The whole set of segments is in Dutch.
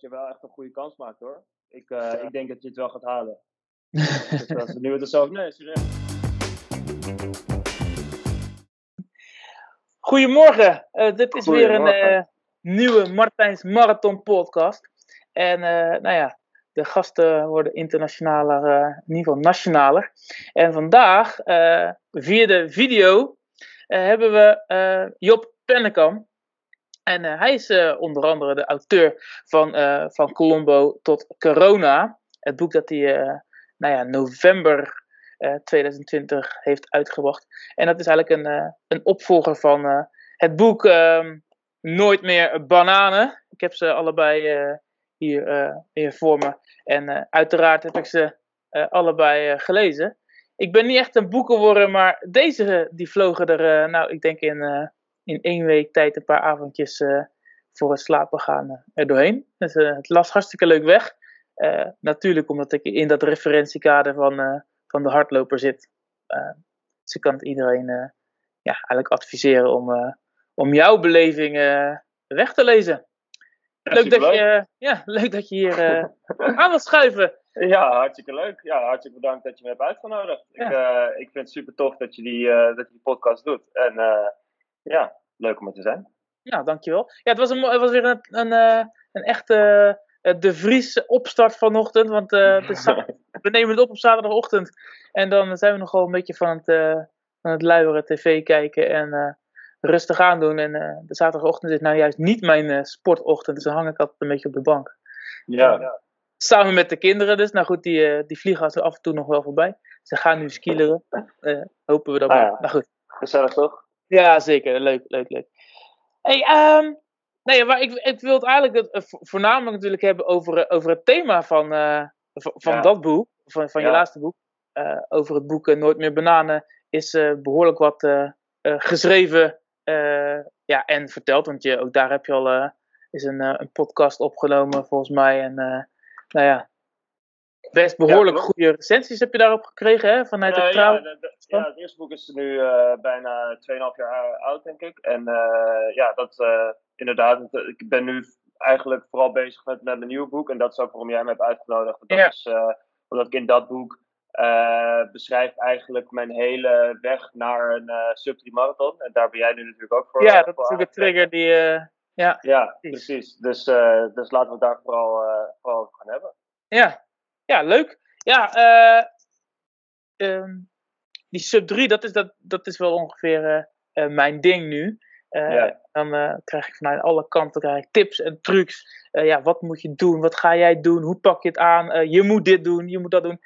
je wel echt een goede kans maakt hoor. Ik, uh, ik denk dat je het wel gaat halen. dus is nu het zo. Nee, serieus. Goedemorgen, uh, dit is weer een nieuwe Martijns Marathon podcast. En nou ja, de gasten worden internationaler, in ieder geval nationaler. En vandaag, via de video, hebben we Job Pennekam. En uh, hij is uh, onder andere de auteur van, uh, van Colombo tot Corona. Het boek dat hij nou ja, november 2020 heeft uitgebracht. En dat is eigenlijk een, een opvolger van het boek um, Nooit meer bananen. Ik heb ze allebei hier, hier voor me. En uiteraard heb ik ze allebei gelezen. Ik ben niet echt een boekenworm, maar deze die vlogen er, nou ik denk in in één week tijd een paar avondjes uh, voor het slapen gaan uh, er doorheen. Dus, uh, het las hartstikke leuk weg. natuurlijk omdat ik in dat referentiekader van, van de hardloper zit. dus ik kan het iedereen ja, eigenlijk adviseren om, om jouw beleving weg te lezen. Leuk dat, je, ja, leuk dat je hier aan wilt schuiven. Ja, hartstikke leuk. Ja, hartstikke bedankt dat je me hebt uitgenodigd. Ik, ik vind het super tof dat je die, dat je die podcast doet. En ja, leuk om er te zijn. Ja, dankjewel. Ja, het was, een, het was weer een, een, eh, een echte uh, De Vries opstart vanochtend. Want het is, we nemen het op op zaterdagochtend. En dan zijn we nogal een beetje van het, van het luieren tv kijken en rustig aandoen. En de zaterdagochtend is nou juist niet mijn sportochtend. Dus dan hang ik altijd een beetje op de bank. Ja. Samen met de kinderen dus. Nou goed, die, die vliegen af en toe nog wel voorbij. Ze gaan nu skileren. hopen we dat. Ah, ja. Nou goed. Gezellig toch? Ja, zeker. Leuk, leuk, leuk. Hey, um, nee, maar ik, ik wil het eigenlijk het, eh, voornamelijk natuurlijk hebben over, eh, over het thema van, uh, van dat boek, van, van je laatste boek. Uh, over het boek Nooit meer bananen is uh, behoorlijk wat geschreven ja, en verteld. Want je, ook daar heb je al is een, een podcast opgenomen volgens mij. En nou ja, best behoorlijk goede recensies heb je daarop gekregen, hè? Vanuit de trouw. Ja, ja, het eerste boek is nu uh, bijna 2,5 jaar oud, denk ik. En uh, ja, dat inderdaad, ik ben nu eigenlijk vooral bezig met, met mijn nieuwe boek. En dat is ook waarom jij me hebt uitgenodigd. Dat ja. is omdat ik in dat boek beschrijf eigenlijk mijn hele weg naar een sub marathon. En daar ben jij nu natuurlijk ook voor. Ja, dat is ook de trigger die... ja, ja, precies. Dus, dus laten we het daar vooral, vooral over gaan hebben. Ja, ja, leuk. Ja, uh, um, die sub 3, dat is, dat, dat is wel ongeveer uh, mijn ding nu. Ja. Dan krijg ik vanuit alle kanten krijg ik tips en trucs. ja, wat moet je doen? Wat ga jij doen? Hoe pak je het aan? je moet dit doen, je moet dat doen.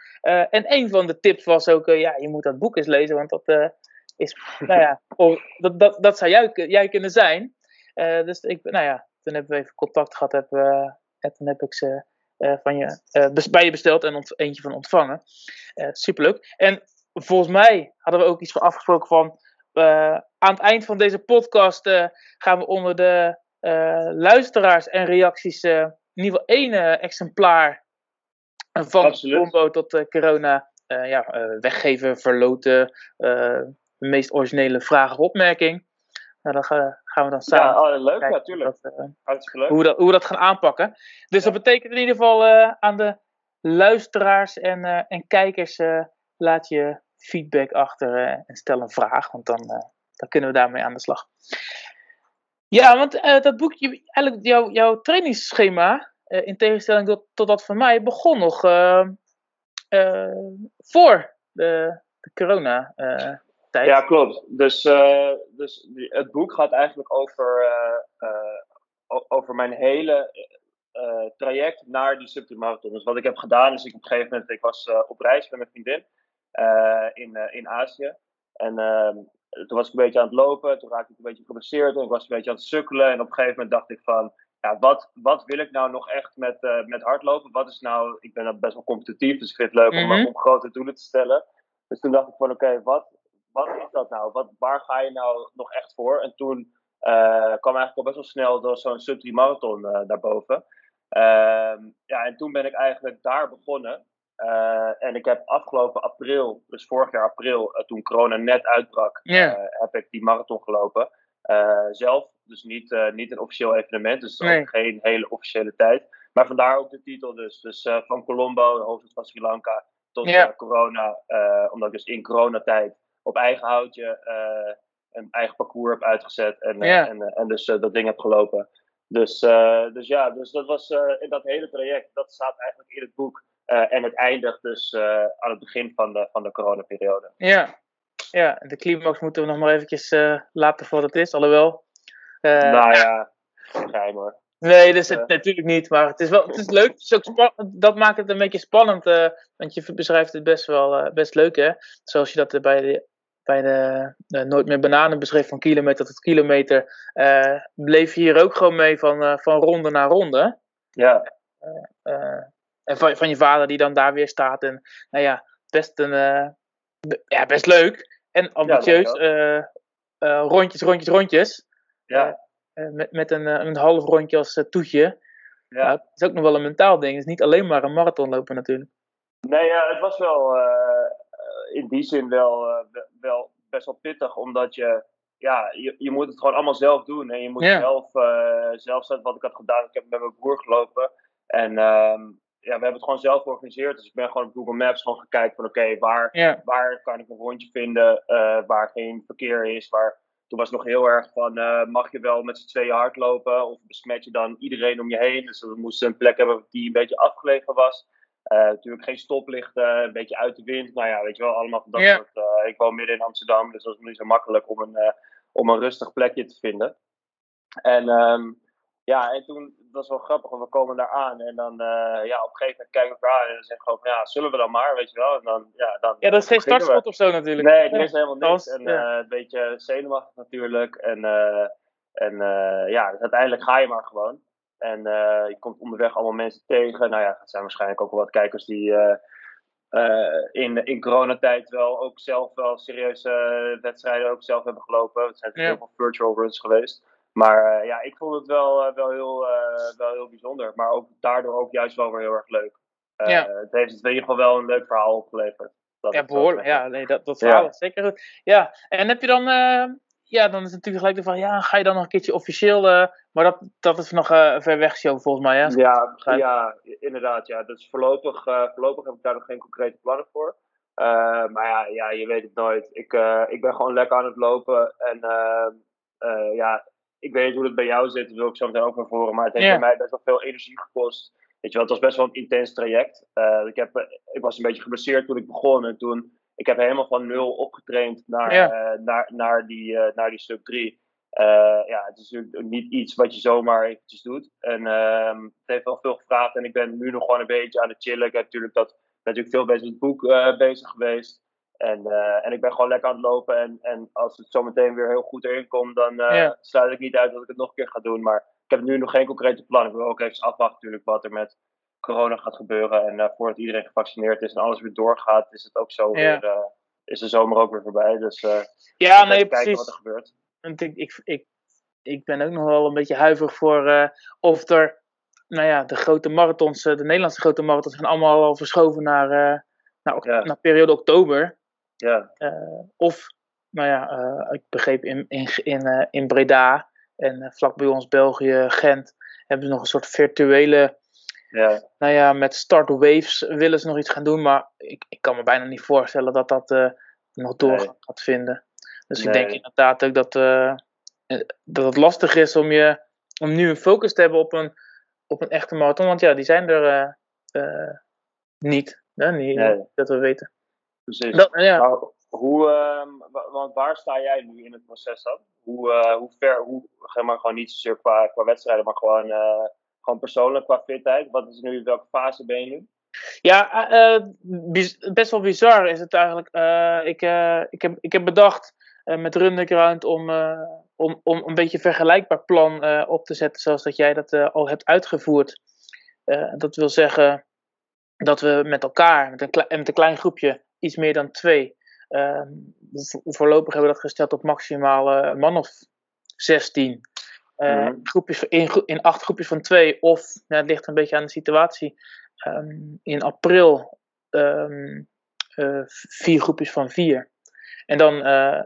en een van de tips was ook, ja, je moet dat boek eens lezen, want dat is, nou ja, oh, dat, dat, dat zou jij, jij kunnen zijn. dus ik, nou ja, toen hebben we even contact gehad, heb, en toen heb ik ze van je, uh, bij je besteld en eentje van ontvangen. Uh, superleuk. En volgens mij hadden we ook iets van afgesproken van. aan het eind van deze podcast gaan we onder de luisteraars en reacties in ieder geval één exemplaar van combo tot corona ja, weggeven, verloten. meest originele vraag of opmerking. Nou, dan gaan we dan samen. Ja, oh, leuk, natuurlijk. Uh, leuk. Hoe, we dat, hoe we dat gaan aanpakken. Dus dat betekent in ieder geval uh, aan de luisteraars en, uh, en kijkers: laat je feedback achter en stel een vraag, want dan, dan kunnen we daarmee aan de slag. Ja, want dat boekje, eigenlijk jouw, jouw trainingsschema, in tegenstelling tot, tot dat van mij, begon nog voor de, de corona. Ja, klopt. Dus, uh, dus het boek gaat eigenlijk over, uh, uh, over mijn hele traject naar die subtimarathon. Dus wat ik heb gedaan is, ik op een gegeven moment, ik was op reis met mijn vriendin in, in Azië. En ehm, toen was ik een beetje aan het lopen, toen raakte ik een beetje geblesseerd en ik was een beetje aan het sukkelen. En op een gegeven moment dacht ik van, ja, wat, wat wil ik nou nog echt met, met hardlopen? Wat is nou, ik ben best wel competitief, dus ik vind het leuk mm -hmm. om, om grote doelen te stellen. Dus toen dacht ik van, oké, wat, wat is dat nou? Wat, waar ga je nou nog echt voor? En toen uh, kwam eigenlijk al best wel snel door zo'n sub marathon uh, daarboven. Uh, ja, en toen ben ik eigenlijk daar begonnen. Uh, en ik heb afgelopen april, dus vorig jaar april, toen corona net uitbrak, yeah. heb ik die marathon gelopen. zelf, dus niet, niet een officieel evenement, dus nee. ook geen hele officiële tijd. Maar vandaar ook de titel dus. Dus van Colombo, de hoofdstad van Sri Lanka, tot corona. omdat ik dus in coronatijd op eigen houtje een eigen parcours heb uitgezet. En, en, en dus dat ding heb gelopen. Dus, dus ja, dus dat was in dat hele traject. Dat staat eigenlijk in het boek. en het eindigt dus aan het begin van de, van de coronaperiode. Ja, ja, de climax moeten we nog maar eventjes uh, laten voor het is, alhoewel. Uh, nou ja, geheim hoor. Nee, dus het, natuurlijk niet, maar het is wel het is leuk. Het is ook dat maakt het een beetje spannend, want je beschrijft het best wel best leuk, hè? Zoals je dat bij de, bij de, Nooit meer bananen beschreef van kilometer tot kilometer, bleef je hier ook gewoon mee van, van ronde naar ronde. Ja. en van, van je vader die dan daar weer staat en, nou ja, best een, ja, best leuk. En ambitieus. Ja, uh, rondjes, rondjes, rondjes. Ja. Uh, met met een, een half rondje als toetje. Ja. het is ook nog wel een mentaal ding. Het is niet alleen maar een marathon lopen natuurlijk. Nee, het was wel in die zin wel, wel best wel pittig. Omdat je, ja, je, je moet het gewoon allemaal zelf doen. En je moet zelf, zelf zetten wat ik had gedaan. Ik heb met mijn broer gelopen. En ehm, ja, we hebben het gewoon zelf georganiseerd. Dus ik ben gewoon op Google Maps gewoon gekeken van oké, waar, waar kan ik een rondje vinden uh, waar geen verkeer is. Waar, toen was het nog heel erg van uh, mag je wel met z'n tweeën hardlopen of besmet je dan iedereen om je heen. Dus we moesten een plek hebben die een beetje afgelegen was. Uh, natuurlijk geen stoplichten, een beetje uit de wind. Nou ja, weet je wel, allemaal van dat soort. ik woon midden in Amsterdam, dus dat is niet zo makkelijk om een, om een rustig plekje te vinden. En um, ja, en toen, dat was wel grappig, want we komen daar aan en dan, uh, ja, op een gegeven moment kijken we aan en dan zeggen we gewoon van, ja, zullen we dan maar, weet je wel. En dan, ja, dan, ja, dat is geen startschot of zo natuurlijk. Nee, er is helemaal niks. En uh, een beetje zenuwachtig natuurlijk. En, uh, en ja, dus uiteindelijk ga je maar gewoon. En je komt onderweg allemaal mensen tegen. Nou ja, het zijn waarschijnlijk ook wel wat kijkers die in, in coronatijd wel ook zelf wel serieuze wedstrijden ook zelf hebben gelopen. Het zijn ja. heel veel virtual runs geweest. Maar ja, ik vond het wel, wel, heel, wel heel bijzonder. Maar ook daardoor ook juist wel weer heel erg leuk. Ja. Het heeft in ieder geval wel een leuk verhaal opgeleverd. Dat ja, behoorlijk. Ja, nee, dat, dat verhaal is zeker goed. Ja, en heb je dan... ja, dan is het natuurlijk gelijk de vraag, ja, ga je dan nog een keertje officieel... maar dat, dat is nog ver weg, show, volgens mij, hè? Ja, ja, inderdaad, ja. Dus voorlopig, voorlopig heb ik daar nog geen concrete plannen voor. maar ja, ja, je weet het nooit. Ik, ik ben gewoon lekker aan het lopen en... ja, ik weet niet hoe het bij jou zit, dat wil ik zo meteen ook naar voren. Maar het heeft bij mij best wel veel energie gekost. Weet je wel, het was best wel een intens traject. Uh, ik, heb, ik was een beetje geblesseerd toen ik begon. En toen, ik heb helemaal van nul opgetraind naar, uh, naar, naar, die, uh, naar die sub 3. ja, het is natuurlijk niet iets wat je zomaar eventjes doet. En ehm, het heeft wel veel gevraagd. En ik ben nu nog gewoon een beetje aan het chillen. Ik heb natuurlijk, dat, natuurlijk veel bezig met het boek bezig geweest. En, uh, en ik ben gewoon lekker aan het lopen. En, en als het zometeen weer heel goed erin komt, dan uh, sluit ik niet uit dat ik het nog een keer ga doen. Maar ik heb nu nog geen concrete plan. Ik wil ook even afwachten natuurlijk wat er met corona gaat gebeuren. En uh, voordat iedereen gevaccineerd is en alles weer doorgaat, is het ook zo weer, is de zomer ook weer voorbij. Dus ja, nee, kijken wat er gebeurt. Want ik, ik, ik, ik ben ook nog wel een beetje huiverig voor of er, nou ja, de grote marathons, de Nederlandse grote marathons zijn allemaal al verschoven naar, naar, naar periode oktober. Ja. Uh, of, nou ja, uh, ik begreep in, in, in, uh, in Breda en vlak bij ons België, Gent, hebben ze nog een soort virtuele. Ja. Nou ja, met start waves willen ze nog iets gaan doen, maar ik, ik kan me bijna niet voorstellen dat dat nog door nee. gaat vinden. Dus nee. ik denk inderdaad ook dat, dat het lastig is om, je, om nu een focus te hebben op een, op een echte marathon. Want ja, die zijn er niet, hè? niet nee. dat we weten. Precies. Dat, ja. nou, hoe, uh, want waar sta jij nu in het proces dan? Hoe, uh, hoe ver, hoe, maar gewoon niet zozeer qua, qua wedstrijden, maar gewoon, uh, gewoon persoonlijk qua fitheid. Wat is nu, welke fase ben je nu? Ja, eh, best wel bizar is het eigenlijk. ik, ik, heb, ik heb bedacht met Runderground om, om, om een beetje een vergelijkbaar plan op te zetten, zoals dat jij dat al hebt uitgevoerd. dat wil zeggen dat we met elkaar, met een, met een klein groepje, iets meer dan twee. Uh, voorlopig hebben we dat gesteld op maximaal man of 16. Uh, mm. groepjes, in, in acht groepjes van twee, of ja, het ligt een beetje aan de situatie. Um, in april um, vier groepjes van vier. En dan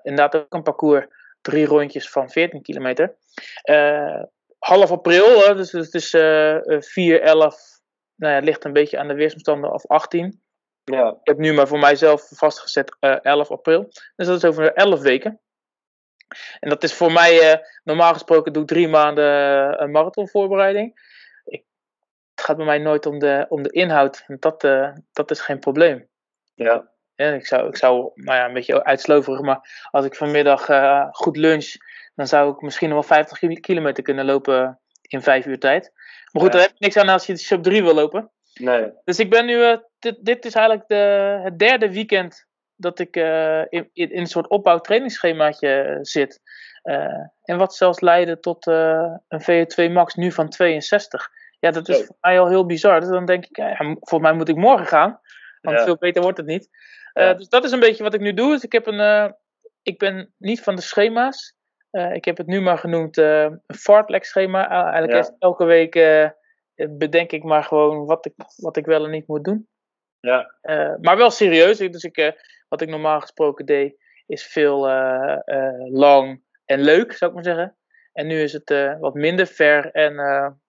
inderdaad ook een parcours, drie rondjes van 14 kilometer. half april, hè, dus, dus het is uh, 4, 11, nou ja, het ligt een beetje aan de weersomstanden, of 18. Ja. Ik heb nu maar voor mijzelf vastgezet uh, 11 april. Dus dat is over 11 weken. En dat is voor mij, uh, normaal gesproken doe ik drie maanden uh, een marathonvoorbereiding. Ik, het gaat bij mij nooit om de, om de inhoud. En dat, uh, dat is geen probleem. Ja. ja ik, zou, ik zou, nou ja, een beetje uitsloverig, maar als ik vanmiddag goed lunch, dan zou ik misschien nog wel 50 kilometer kunnen lopen in vijf uur tijd. Maar goed, ja. daar heb je niks aan als je sub 3 wil lopen. Nee. Dus ik ben nu, dit, dit is eigenlijk de, het derde weekend dat ik uh, in, in, een soort opbouw-trainingsschemaatje zit. Uh, en wat zelfs leidde tot een VO2 max nu van 62. Ja, dat is voor mij al heel bizar. Dus dan denk ik, ja, volgens mij moet ik morgen gaan. Want Ja. veel beter wordt het niet. Ja. dus dat is een beetje wat ik nu doe. Dus ik, heb een, ik ben niet van de schema's. ik heb het nu maar genoemd een fartlek schema. eigenlijk is elke week bedenk ik maar gewoon wat ik, wat ik wel en niet moet doen. Ja. Uh, maar wel serieus. Dus ik, uh, wat ik normaal gesproken deed, is veel uh, lang en leuk, zou ik maar zeggen. En nu is het wat minder ver en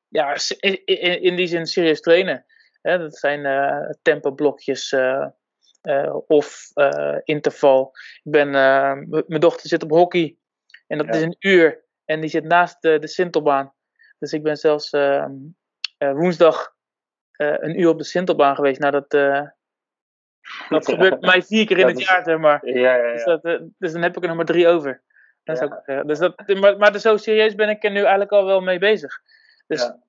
ja, in, in, in, die zin serieus trainen. Hè, dat zijn tempoblokjes of interval. Ik ben, mijn dochter zit op hockey en dat Ja. is een uur. En die zit naast de, de Sintelbaan. Dus ik ben zelfs ehm, woensdag een uur op de Sintelbaan geweest. Nou, dat, uh, dat gebeurt mij vier keer in het is- jaar, zeg maar. Ja, ja, Dus, dat, uh, dus dan heb ik er nog maar drie over. Dat is Ja. ook, uh, dus dat, maar, maar dus zo serieus ben ik er nu eigenlijk al wel mee bezig. Dus Ja.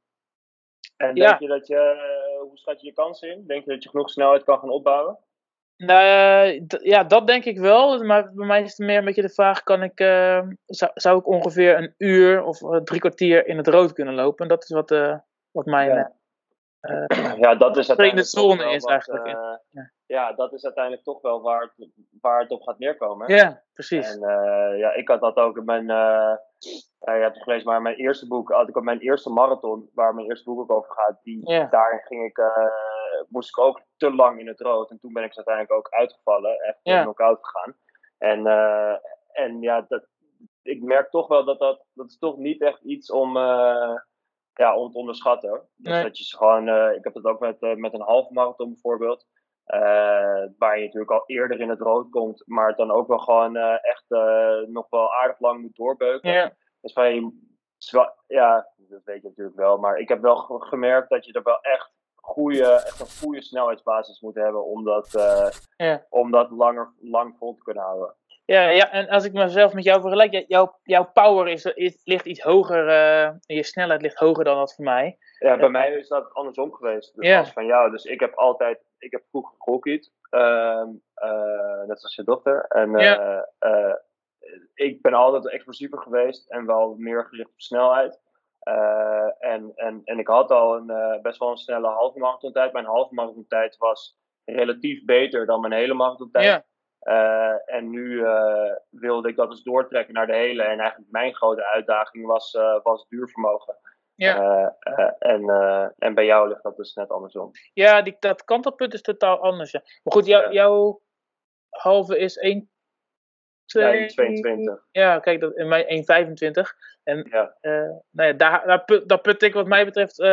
En denk je dat je, eh, hoe schat je je kansen in? Denk je dat je genoeg snelheid kan gaan opbouwen? nou, eh, ja, dat denk ik wel. Maar bij mij is het meer een beetje de vraag: kan ik, eh, zou, zou ik ongeveer een uur of eh, drie kwartier in het rood kunnen lopen? En dat is wat, eh, wat mijn. Ja. Eh, Ja, dat is uiteindelijk zone is wat, eigenlijk, eh, ja. ja, dat is uiteindelijk toch wel waar het, waar het op gaat neerkomen. hè? ja, precies. En eh, ja, ik had dat ook in mijn, ja, je hebt het gelezen, maar mijn eerste boek, had ik op mijn eerste marathon, waar mijn eerste boek ook over gaat, die, Ja. daarin ging ik, moest ik ook te lang in het rood. En toen ben ik dus uiteindelijk ook uitgevallen, echt Ja. ja. knock-out gegaan. En, en ja, dat, ik merk toch wel dat dat, dat is toch niet echt iets om, ja, om te onderschatten. hoor. Dus Nee. dat je ze gewoon, eh, ik heb het ook met, eh, met een halve marathon bijvoorbeeld. eh, waar je natuurlijk al eerder in het rood komt, maar het dan ook wel gewoon echt nog wel aardig lang moet doorbeuken. Ja, Dus van je, ja, dat weet je natuurlijk wel, maar ik heb wel ge- gemerkt dat je er wel echt, goede, echt een goede snelheidsbasis moet hebben om dat, Ja. om dat langer, lang vol te kunnen houden. Ja, ja, en als ik mezelf met jou vergelijk, jouw, jouw power is, is, ligt iets hoger, en je snelheid ligt hoger dan dat voor mij. Ja, bij mij is dat andersom geweest. Dus als van jou. Dus ik heb altijd, ik heb vroeger gehockeyd, ehm, eh, net zoals je dochter. En eh, ik ben altijd explosiever geweest en wel meer gericht op snelheid. En, en, en ik had al een, best wel een snelle halve marathon tijd. Mijn halve marathon tijd was relatief beter dan mijn hele marathon tijd. Ja, Eh, en nu eh, wilde ik dat dus doortrekken naar de hele. En eigenlijk mijn grote uitdaging was, eh, was duurvermogen. ja. En, en bij jou ligt dat dus net andersom. ja die, dat kantelpunt is totaal anders. Ja. Maar goed, jou, Ja. jouw halve is 1, Ja, in 22. Ja, kijk, dat, in mij 1,25. En Ja. nou ja, daar, daar, put, daar put ik wat mij betreft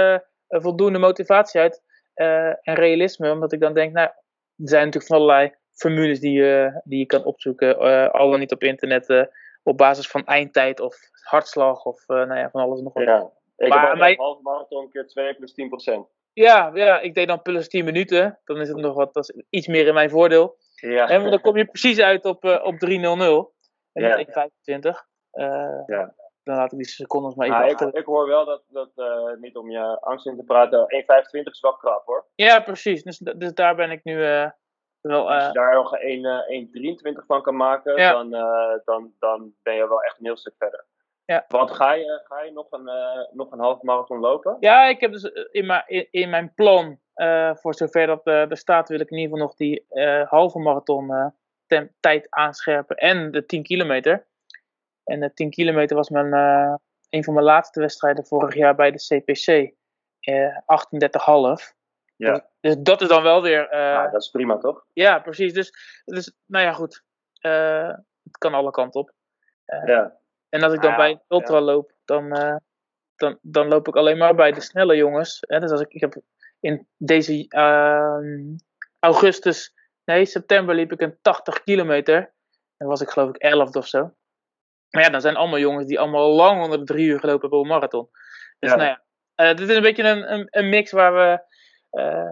voldoende motivatie uit. en realisme, omdat ik dan denk, nou, er zijn natuurlijk van allerlei formules die, je die je kan opzoeken. eh al dan niet op internet, eh, op basis van eindtijd of hartslag of eh, nou ja, van alles en nog wat. ja. Ik Maar heb half marathon keer 2 plus 10 procent. Ja, ja, ik deed dan plus 10 minuten. Dan is het nog wat, dat is iets meer in mijn voordeel. Ja. En dan kom je precies uit op, eh op 3.00. En Ja. niet 1.25. Eh, Ja. Dan laat ik die secondes maar even Maar ik, ik hoor wel dat, dat niet om je angst in te praten, 1,25 is wel krap hoor. Ja, precies. Dus, dus daar ben ik nu wel... Als eh, je daar nog een eh, 1,23 van kan maken, Ja. dan, eh, dan, dan ben je wel echt een heel stuk verder. Ja. Want ga je, ga je nog, een, eh, nog een half marathon lopen? ja, ik heb dus eh, in, mijn in, in mijn plan, eh, voor zover dat eh, er staat, wil ik in ieder geval nog die eh, halve marathon eh, tijd aanscherpen. En de 10 kilometer. En de 10 kilometer was mijn, eh, een van mijn laatste wedstrijden vorig jaar bij de CPC. eh 38,5. Ja. Dus dat is dan wel weer... eh, Nou, dat is prima toch? Ja, precies. Dus, dus nou ja, goed. Eh, het kan alle kanten op. Ja. En als ik dan Ah, bij een ultra loop, dan, eh, dan, dan loop ik alleen maar bij de snelle jongens. Hè? Dus als ik, ik heb in deze uh, augustus, nee, september liep ik een 80 kilometer. Dan was ik geloof ik 11 of zo. Maar ja, dan zijn allemaal jongens die allemaal lang onder de drie uur gelopen hebben op een marathon. Dus nou ja, dit is een beetje een, een, een mix waar we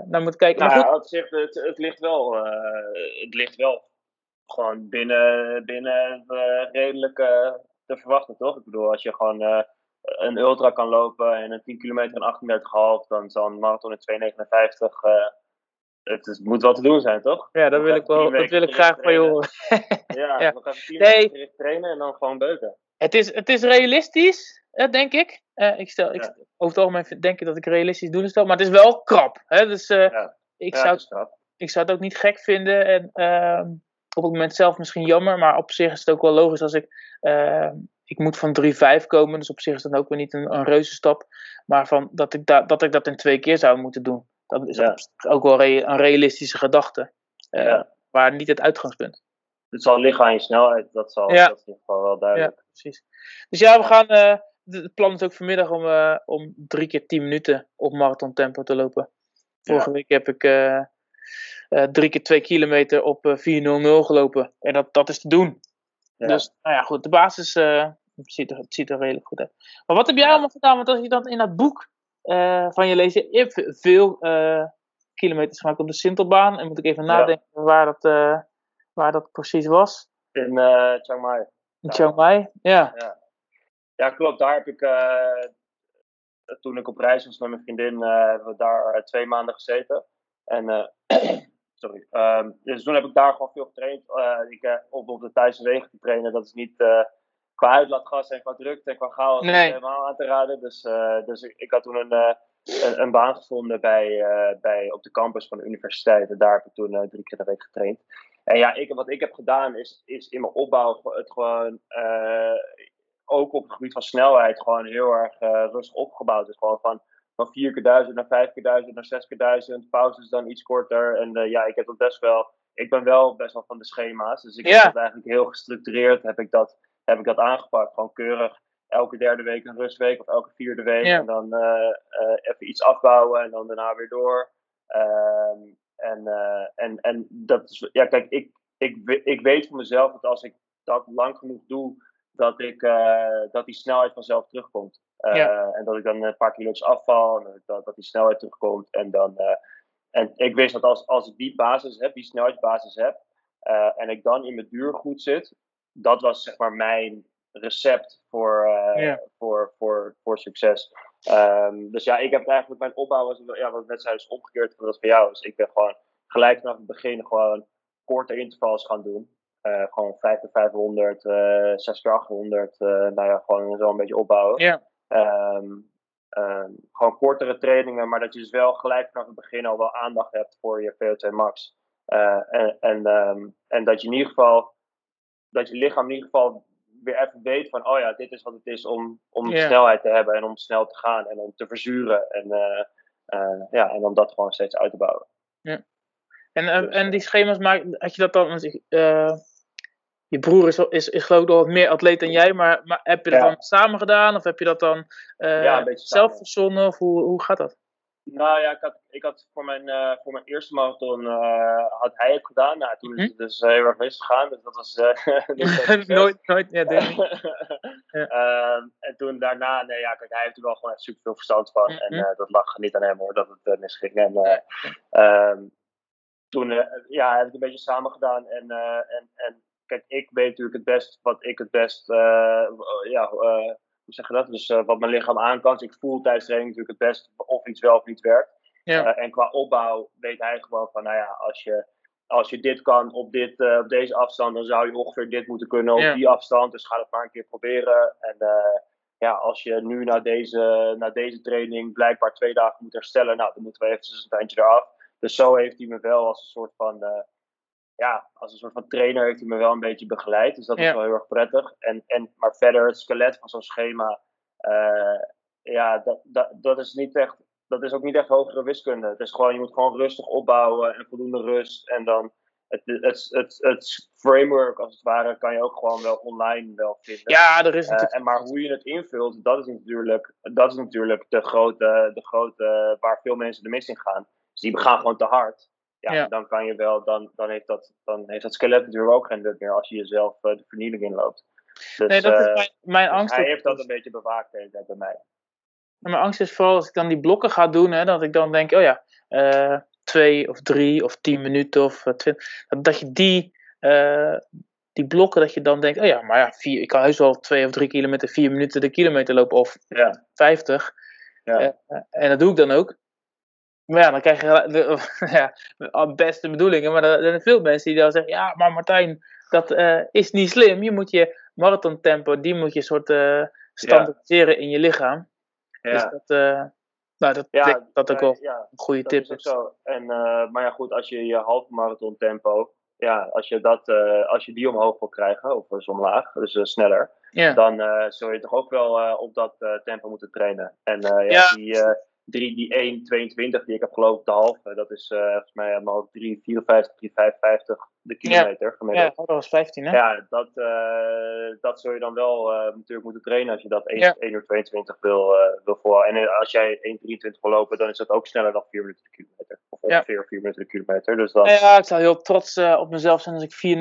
naar moeten kijken. Nou, maar goed. Het, het, het, ligt wel, uh, het ligt wel gewoon binnen, binnen het redelijke te verwachten, toch? Ik bedoel, als je gewoon een ultra kan lopen en een 10 kilometer in 38,5, dan zal een marathon in 2,59 het, is, moet wel te doen zijn, toch? Ja, dat wil ik wel. Dat wil ik graag van je horen. ja, ja, nog even tien nee. weken trainen en dan gewoon beuken. Het is, het is realistisch, denk ik. Uh, ik stel, ik, over het algemeen denk ik dat ik realistisch doelen stel, maar het is wel krap. Hè? Dus uh, ja. ik, zou, ik zou het ook niet gek vinden. En uh, op het moment zelf misschien jammer, maar op zich is het ook wel logisch als ik. Ehm, ik moet van 3-5 komen, dus op zich is dat ook weer niet een, een reuze stap. Maar van, dat, ik da, dat ik dat in twee keer zou moeten doen. Dat is ja. ook wel een realistische gedachte. Maar niet het uitgangspunt. Het zal liggen aan je snelheid, dat, zal, ja. dat is in ieder geval wel duidelijk. Ja, precies. Dus ja, we gaan. Uh, het plan is ook vanmiddag om, uh, om drie keer tien minuten op marathon tempo te lopen. Vorige week heb ik drie keer twee kilometer op 4.00 gelopen. En dat, dat is te doen. Dus nou ja, goed, de basis ziet, er, het ziet er redelijk goed uit. Maar wat heb jij allemaal gedaan? Want als je dan in dat boek van je lezen. Je hebt veel kilometers gemaakt op de Sintelbaan. En moet ik even nadenken waar, dat, waar dat precies was. In Chiang Mai. In Chiang Mai, ja. Ja. Klopt. Daar heb ik, toen ik op reis was met mijn vriendin, hebben we daar twee maanden gezeten. En, sorry. Um, dus toen heb ik daar gewoon veel getraind. ik, op, op de Thaise wegen te trainen, dat is niet qua uitlaatgas en qua drukte en qua chaos nee. helemaal aan te raden. Dus, dus ik, ik, had toen een, een, een, baan gevonden bij, bij, op de campus van de universiteit. En daar heb ik toen drie keer de week getraind. En ja, ik, wat ik heb gedaan is, is in mijn opbouw het gewoon, ook op het gebied van snelheid, gewoon heel erg rustig opgebouwd. Dus gewoon van, van 4 keer 1000 naar 5 keer 1000 naar 6 keer 1000. Pauzes dan iets korter. En ja, ik heb dat best wel ik ben wel best wel van de schema's. Dus ik heb dat eigenlijk heel gestructureerd heb ik dat heb ik dat aangepakt. Gewoon keurig elke derde week een rustweek of elke vierde week. En dan uh, even iets afbouwen en dan daarna weer door. Uh, en, uh, en, en dat is, ja, kijk, ik, ik, ik weet van mezelf dat als ik dat lang genoeg doe, dat, ik, dat die snelheid vanzelf terugkomt. Ja. En dat ik dan een paar kilo's afval en dat, dat die snelheid terugkomt. En, dan, en ik wist dat als, als ik die basis heb, die snelheidsbasis heb, en ik dan in mijn duur goed zit, dat was zeg maar mijn recept voor, voor, voor, voor succes. Um, dus ja, ik heb eigenlijk mijn opbouw, was, ja, wat ik net zei, is omgekeerd van dat van jou. Dus ik ben gewoon gelijk vanaf het begin gewoon korte intervals gaan doen. Uh, gewoon 5 keer 500, uh, 6 keer 800, uh, nou ja, gewoon zo een beetje opbouwen. Ja. Um, um, gewoon kortere trainingen, maar dat je dus wel gelijk vanaf het begin al wel aandacht hebt voor je VO2 max. Uh, en, en, um, en dat je in ieder geval dat je lichaam in ieder geval weer even weet van, oh ja, dit is wat het is om, om snelheid te hebben en om snel te gaan en om te verzuren. En, uh, uh, ja, en om dat gewoon steeds uit te bouwen. Ja. En, uh, en die schema's maak had je dat dan, je broer is, is, is geloof ik nog wat meer atleet dan jij, maar, maar heb je dat ja. dan samen gedaan of heb je dat dan ja, zelf verzonnen of hoe, hoe gaat dat? Nou ja, ik had, ik had voor, mijn, uh, voor mijn eerste marathon uh, had hij het gedaan. Nou, toen is het dus heel erg misgegaan. Dus dat was nooit, nooit, ja, denk ja. Ehm, en toen daarna, nee, ja, kijk, hij heeft er wel gewoon echt super veel verstand van. En dat lag niet aan hem hoor, dat het misging. En um, toen ja, heb ik een beetje samen gedaan. En, en, en kijk, ik weet natuurlijk het best wat ik het best ja, hoe zeg je dat? Dus uh, wat mijn lichaam aan kan. Dus ik voel tijdens training natuurlijk het best of iets wel of niet werkt. Ja. En qua opbouw weet hij gewoon van, nou ja, als je, als je dit kan op, dit, op deze afstand, dan zou je ongeveer dit moeten kunnen op ja. die afstand. Dus ga het maar een keer proberen. En ja, als je nu na deze, na deze training blijkbaar twee dagen moet herstellen, nou, dan moeten we eventjes een tandje eraf. Dus zo heeft hij me wel als een soort van ja, als een soort van trainer heeft hij me wel een beetje begeleid. Dus dat ja. is wel heel erg prettig. En, en, maar verder, het skelet van zo'n schema, uh, ja, dat, dat, dat is niet echt. Dat is ook niet echt hogere wiskunde. Het is gewoon, je moet gewoon rustig opbouwen en voldoende rust. En dan, het, het, het, het, framework als het ware kan je ook gewoon wel online wel vinden. Ja, er is natuurlijk. en maar hoe je het invult, dat is natuurlijk, dat is natuurlijk de, grote, de grote waar veel mensen de mis in gaan. Dus die gaan gewoon te hard. Ja, dan kan je wel, dan, dan, heeft dat, dan heeft dat skelet natuurlijk ook geen nut meer als je jezelf de vernieling inloopt. Dus, nee, dat is mijn, mijn dus angst. hij heeft dat een beetje bewaakt bij mij. mijn angst is vooral als ik dan die blokken ga doen, hè, dat ik dan denk, oh ja, uh, twee of drie of tien minuten of twintig, dat, dat je die, uh, die blokken, dat je dan denkt, oh ja, maar ja, vier, ik kan heus wel twee of drie kilometer, vier minuten de kilometer lopen of ja. vijftig. Ja. en dat doe ik dan ook. Maar ja, dan krijg je de, ja, beste bedoelingen, maar er zijn veel mensen die dan zeggen, ja, maar Martijn, dat is niet slim. Je moet je marathontempo, die moet je soort standaardiseren in je lichaam. Ja. Dus dat, uh, nou, dat, ja, dat ook wel een goede tip is. Zo. En, uh, maar ja, goed, als je je halve marathon tempo, ja, als je, dat, uh, als je die omhoog wil krijgen, of dus omlaag, dus sneller, dan zul je toch ook wel op dat tempo moeten trainen. En ja, die, 3, die 1,22 die ik heb gelopen, de halve, dat is volgens mij maar ook 3,54, 3,55 de kilometer ja. Ja, dat was 15 hè? Ja, dat, uh, dat zul je dan wel uh, natuurlijk moeten trainen als je dat 1, ja. 1 uur 22 wil, uh, wil volhouden. En als jij 1,23 wil lopen, dan is dat ook sneller dan 4 minuten per kilometer. Of ongeveer ja. 4 minuten per kilometer. Dus dan... Ja, ik zou heel trots op mezelf zijn als ik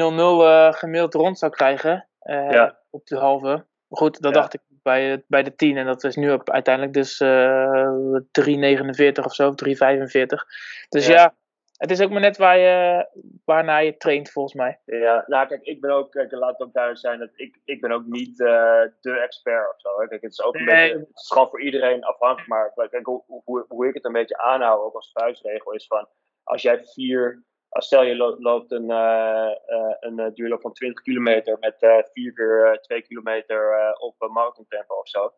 4.00 gemiddeld rond zou krijgen. Op de halve. Maar goed, dat dacht ik bij, bij de 10 en dat is nu op, uiteindelijk dus 3,49 of zo, 3,45. Dus ja het is ook maar net waar je, waarnaar je traint, volgens mij. Ja, nou kijk, ik ben ook, kijk, laat het ook duidelijk zijn, dat ik, ik ben ook niet uh, de expert of zo. Kijk, het is ook een beetje, het is gewoon voor iedereen afhankelijk, maar kijk, hoe, hoe, hoe ik het een beetje aanhoud, ook als vuistregel, is van, als jij vier, als stel je loopt een, uh, uh, een duurloop van 20 kilometer met vier keer 2 kilometer op mountain tempo of zo.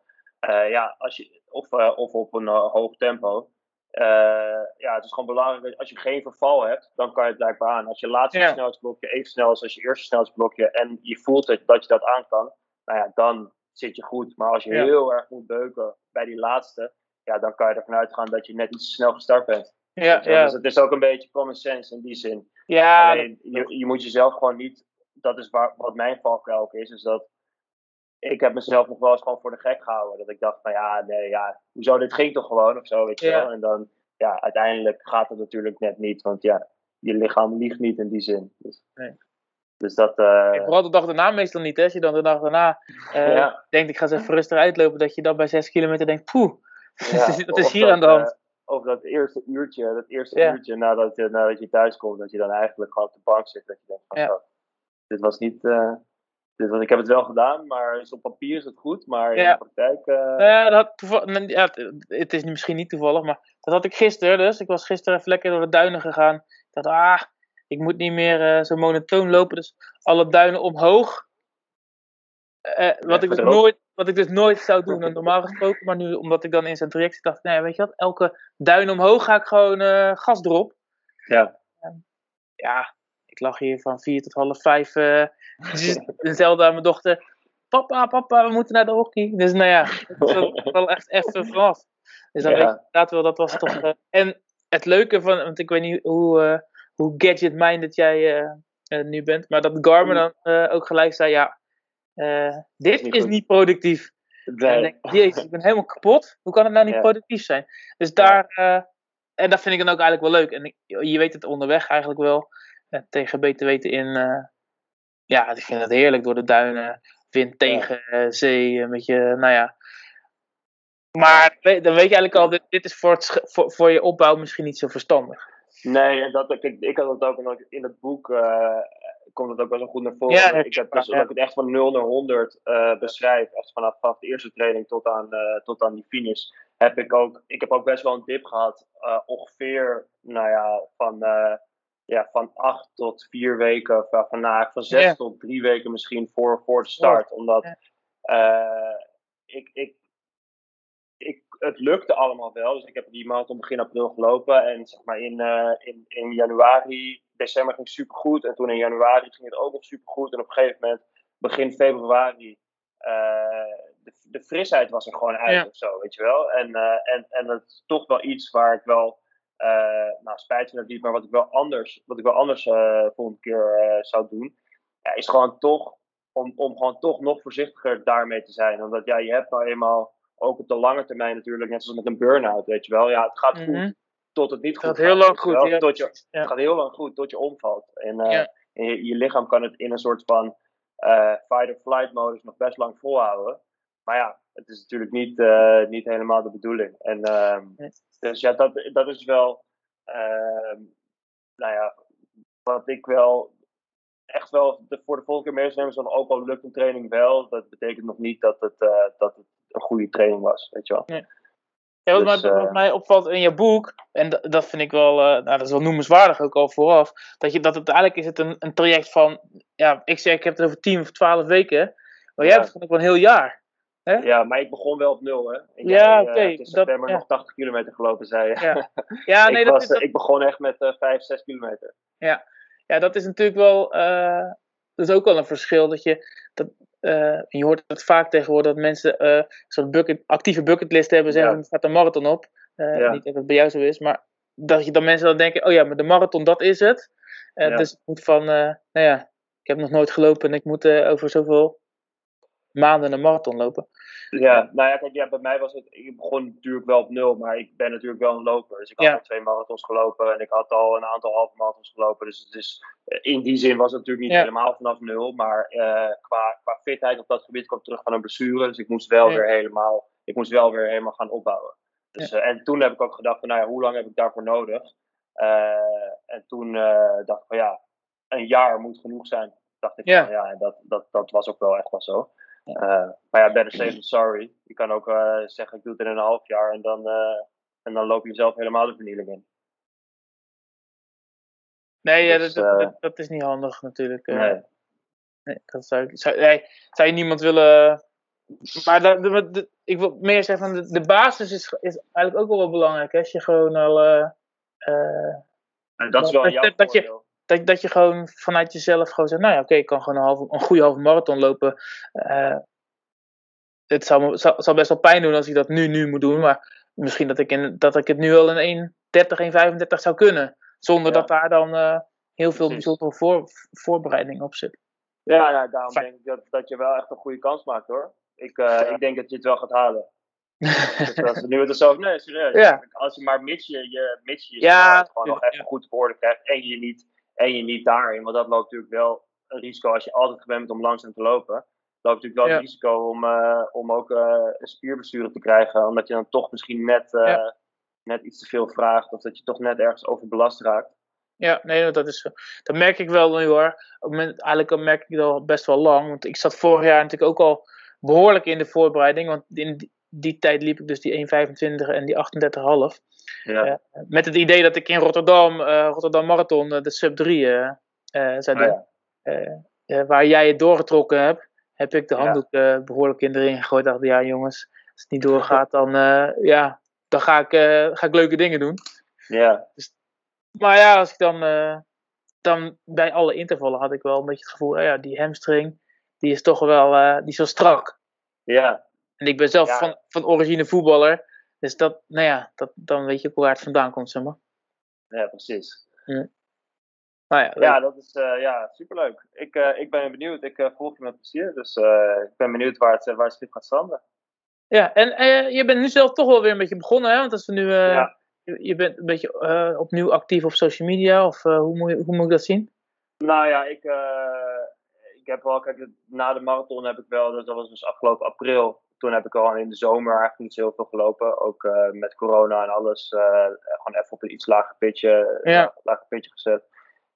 ja, als je, of, of op een hoog tempo. Uh, ja, het is gewoon belangrijk dat als je geen verval hebt, dan kan je het blijkbaar aan. Als je laatste ja. snelheidsblokje even snel is als je eerste snelheidsblokje en je voelt dat, dat je dat aan kan, nou ja, dan zit je goed. Maar als je heel erg moet beuken bij die laatste, ja, dan kan je ervan uitgaan dat je net iets te snel gestart bent. Ja, ja. Dus het is ook een beetje common sense in die zin. Ja, Alleen, je, je moet jezelf gewoon niet, dat is waar, wat mijn valkuil is, is dat ik heb mezelf nog wel eens gewoon voor de gek gehouden. Dat ik dacht van ja, nee, ja, hoezo, dit ging toch gewoon of zo, weet je wel. En dan, ja, uiteindelijk gaat het natuurlijk net niet, want ja, je lichaam liegt niet in die zin. Dus, nee. dus dat... Uh... vooral de dag daarna meestal niet, hè. Als je dan de dag daarna uh, ja. denkt, ik ga eens even rustig uitlopen, dat je dan bij 6 kilometer denkt, poeh, ja, wat is hier aan de hand? Of dat eerste uurtje, dat eerste uurtje nadat je, nadat je thuis komt, dat je dan eigenlijk gewoon op de bank zit. Dat je denkt van, oh, dit was niet, dus ik heb het wel gedaan, maar op papier is het goed, maar in de praktijk... Uh... Ja, dat ja, het is misschien niet toevallig, maar dat had ik gisteren dus. Ik was gisteren even lekker door de duinen gegaan. Ik dacht, ah, ik moet niet meer uh, zo monotoon lopen, dus alle duinen omhoog. Uh, wat, ik dus nooit, wat ik dus nooit zou doen, normaal gesproken. Maar nu, omdat ik dan in zijn traject dacht nee, weet je wat, elke duin omhoog ga ik gewoon gas erop. Ja. ja, ik lag hier van vier tot half vijf dus dezelfde aan mijn dochter. Papa, papa, we moeten naar de hockey. Dus nou ja, het is wel echt even vanaf. Dus dan ja. weet je inderdaad wel, dat was toch... Uh, en het leuke van, want ik weet niet hoe, uh, hoe gadget-minded jij uh, nu bent, maar dat Garmin dan ook gelijk zei, ja, dit is niet, is niet productief. Nee. Denk, jezus, ik ben helemaal kapot. Hoe kan het nou niet ja. productief zijn? Dus daar, en dat vind ik dan ook eigenlijk wel leuk. En ik, je weet het onderweg eigenlijk wel, tegen beter weten in ja, ik vind het heerlijk door de duinen. Wind tegen zee, een beetje, nou ja. Maar dan weet je eigenlijk al, dit, dit is voor, het, voor, voor je opbouw misschien niet zo verstandig. Nee, en dat, ik, ik had het ook in het boek, uh, komt het ook wel zo goed naar voren. Ja, ik heb dus ja. ook het echt van 0 naar 100 uh, beschrijf, echt vanaf, vanaf de eerste training tot aan, uh, tot aan die finish, heb ik ook, ik heb ook best wel een dip gehad, ongeveer, nou ja, van ja, van acht tot vier weken, of van, nou, van zes tot drie weken misschien voor, voor de start. Omdat ik, ik, ik, het lukte allemaal wel. Dus ik heb die marathon begin april gelopen. En zeg maar in, in, in januari, december ging supergoed. En toen in januari ging het ook nog supergoed. En op een gegeven moment, begin februari, uh, de, de frisheid was er gewoon uit ja. of zo, weet je wel. En, en, en dat is toch wel iets waar ik wel nou, spijt me dat niet, maar wat ik wel anders, wat ik wel anders volgende keer zou doen, ja, is gewoon toch om, om gewoon toch nog voorzichtiger daarmee te zijn. Omdat ja, je hebt nou eenmaal ook op de lange termijn natuurlijk, net zoals met een burn-out, weet je wel. Ja, het gaat goed mhm. Tot het niet goed gaat. Heel lang goed, ja. tot je, Het gaat heel lang goed tot je omvalt. En, uh, en je, je, lichaam kan het in een soort van uh, fight-or-flight modus nog best lang volhouden. Maar ja, het is natuurlijk niet, uh, niet helemaal de bedoeling. En, ehm, Dus ja, dat, dat is wel, ehm, nou ja, wat ik wel echt wel de, voor de volgende keer meenemen. Dan ook al lukt een training wel. Dat betekent nog niet dat het, dat het een goede training was. Weet je wel. Ja. Ja, wat, dus, wat, mij opvalt in je boek, en dat, dat vind ik wel, uh, nou, dat is wel noemenswaardig ook al vooraf, dat, je, dat het eigenlijk is het een, een traject van, ja, ik zeg ik heb het over 10 of 12 weken, maar jij hebt het gewoon een heel jaar. Hè? Ja, maar ik begon wel op nul, hè. Ik ja, oké. Okay, in september nog 80 kilometer gelopen, zei je. Ja, ja nee, ik, dat is, ik begon echt met uh, 5, 6 kilometer. Ja, ja, dat is natuurlijk wel. Uh, dat is ook wel een verschil. Dat je. Dat, uh, je hoort het vaak tegenwoordig dat mensen uh, zo'n bucket, actieve bucketlist hebben. Zeggen: ja. staat een marathon op. Ja. Niet dat het bij jou zo is, maar dat je dan mensen dan denken: oh ja, maar de marathon, dat is het. Ja. Dus het moet van. nou ja, ik heb nog nooit gelopen en ik moet over zoveel maanden een marathon lopen. Ja, nou ja, kijk, ja, bij mij was het, ik begon natuurlijk wel op nul, maar ik ben natuurlijk wel een loper. Dus ik had al twee marathons gelopen en ik had al een aantal halve marathons gelopen. Dus, dus in die zin was het natuurlijk niet helemaal vanaf nul, maar uh, qua, qua fitheid op dat gebied kwam ik terug van een blessure. Dus ik moest wel weer helemaal, ik moest wel weer helemaal gaan opbouwen. Dus, uh, en toen heb ik ook gedacht van, nou ja, hoe lang heb ik daarvoor nodig? Uh, en toen dacht ik van, ja, een jaar moet genoeg zijn. Dacht ik van, ja, en dat, dat, dat was ook wel echt wel zo. Uh, maar ja, better safe than sorry. Je kan ook uh, zeggen, ik doe het in een half jaar en dan, uh, en dan loop je zelf helemaal de vernieling in. Nee, ja, dus, dat, dat, dat, is niet handig natuurlijk. Nee. nee dat zou, zou, nee, zou je niemand willen... Maar de, ik wil meer zeggen, van de, de basis is, is eigenlijk ook wel belangrijk. Hè? Als je gewoon al... en dat is wel jouw dat, je, dat, dat je gewoon vanuit jezelf gewoon zegt, nou ja, oké, ik kan gewoon een, halve, een goede halve marathon lopen. Uh, het zou, zou, zou, best wel pijn doen als ik dat nu, nu moet doen, maar misschien dat ik, in, dat ik het nu wel in 1.30, 1.35 zou kunnen. Zonder dat daar dan uh, heel veel bijzondere voor, voorbereiding op zit. Ja, nou, daarom Fijn. denk ik dat, dat je wel echt een goede kans maakt hoor. Ik, uh, ik denk dat je het wel gaat halen. dus als nu het zo nee, serieus. Ja. Als je maar mits je je, mits je, ja, gewoon nog even goed op orde krijgt en je niet en je niet daarin. Want dat loopt natuurlijk wel een risico als je altijd gewend bent om langzaam te lopen. Loopt natuurlijk wel ja. het risico om, uh, om ook uh, een spierbesturing te krijgen. Omdat je dan toch misschien net, uh, ja. net iets te veel vraagt. Of dat je toch net ergens overbelast raakt. Ja, nee, dat is Dat merk ik wel nu hoor. Op moment, eigenlijk merk ik dat al best wel lang. Want ik zat vorig jaar natuurlijk ook al behoorlijk in de voorbereiding. Want in die, die tijd liep ik dus die 1,25 en die 38,5. Ja. Uh, met het idee dat ik in Rotterdam, uh, Rotterdam Marathon, uh, de sub 3 zou doen. Oh, waar jij het doorgetrokken hebt, heb ik de handdoek behoorlijk in de ring gegooid. Dacht, ja jongens, als het niet doorgaat, dan, ja, dan ga, ik, ga ik leuke dingen doen. Ja. Dus, maar ja, als ik dan, dan bij alle intervallen had ik wel een beetje het gevoel, oh ja, die hamstring, die is toch wel, die is wel strak. Ja. En ik ben zelf van, van origine voetballer. Dus dat, nou ja, dat, dan weet je ook waar het vandaan komt, zeg maar. Ja, precies. Ja, nou ja, ja dat is uh, ja, superleuk. Ik, uh, ik ben benieuwd. Ik uh, volg je met plezier. Dus ik ben benieuwd waar het, waar het schip gaat stranden. Ja, en je bent nu zelf toch wel weer een beetje begonnen, hè? Want als we nu, ja. je, bent een beetje opnieuw actief op social media, of hoe, moet je, hoe moet ik dat zien? Nou ja, ik, ik heb wel, kijk, na de marathon heb ik wel, dat was dus afgelopen april, toen heb ik al in de zomer eigenlijk niet zo heel veel gelopen. Ook uh, met corona en alles. Uh, gewoon even op een iets lager pitje, ja. lager pitje gezet.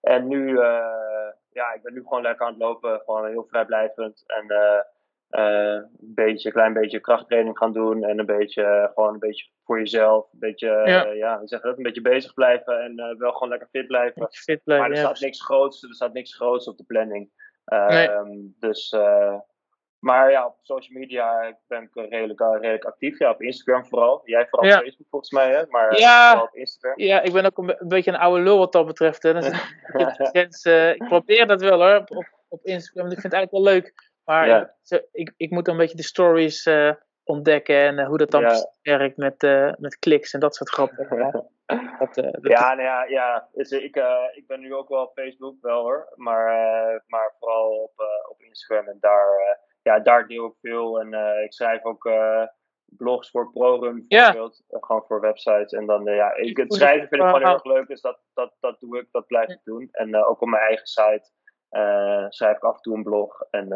En nu, uh, ja, ik ben nu gewoon lekker aan het lopen. Gewoon heel vrijblijvend. En een beetje, klein beetje krachttraining gaan doen. En een beetje, gewoon een beetje voor jezelf. Een beetje, ja, ja zeg dat? Een beetje bezig blijven. En wel gewoon lekker fit blijven. Fit blijven maar er staat niks groots. Er staat niks groots op de planning. Nee. Ehm, dus maar ja, op social media ben ik redelijk, redelijk actief. Ja, op Instagram vooral. Jij vooral ja. op Facebook volgens mij, hè? Maar ja, vooral op Instagram. Ja, ik ben ook een, een beetje een oude lul wat dat betreft. Hè. Dus, ik, uh, ik probeer dat wel hoor, op, op Instagram. Ik vind het eigenlijk wel leuk. Maar ja. ik, ik, ik, moet een beetje de stories uh, ontdekken en hoe dat dan werkt met, met kliks en dat soort grappen. dat, dat, ja, nou ja, ja. Dus ik, ik ben nu ook wel op Facebook wel hoor, maar, maar vooral op, op Instagram en daar, ja, daar deel ik veel en ik schrijf ook blogs voor ProRun bijvoorbeeld. Ja. Gewoon voor websites. En dan, ja, ik, het schrijven vind ik gewoon heel erg leuk. Dus dat, dat, dat doe ik, dat blijf ik doen. En ook op mijn eigen site uh, schrijf ik af en toe een blog. En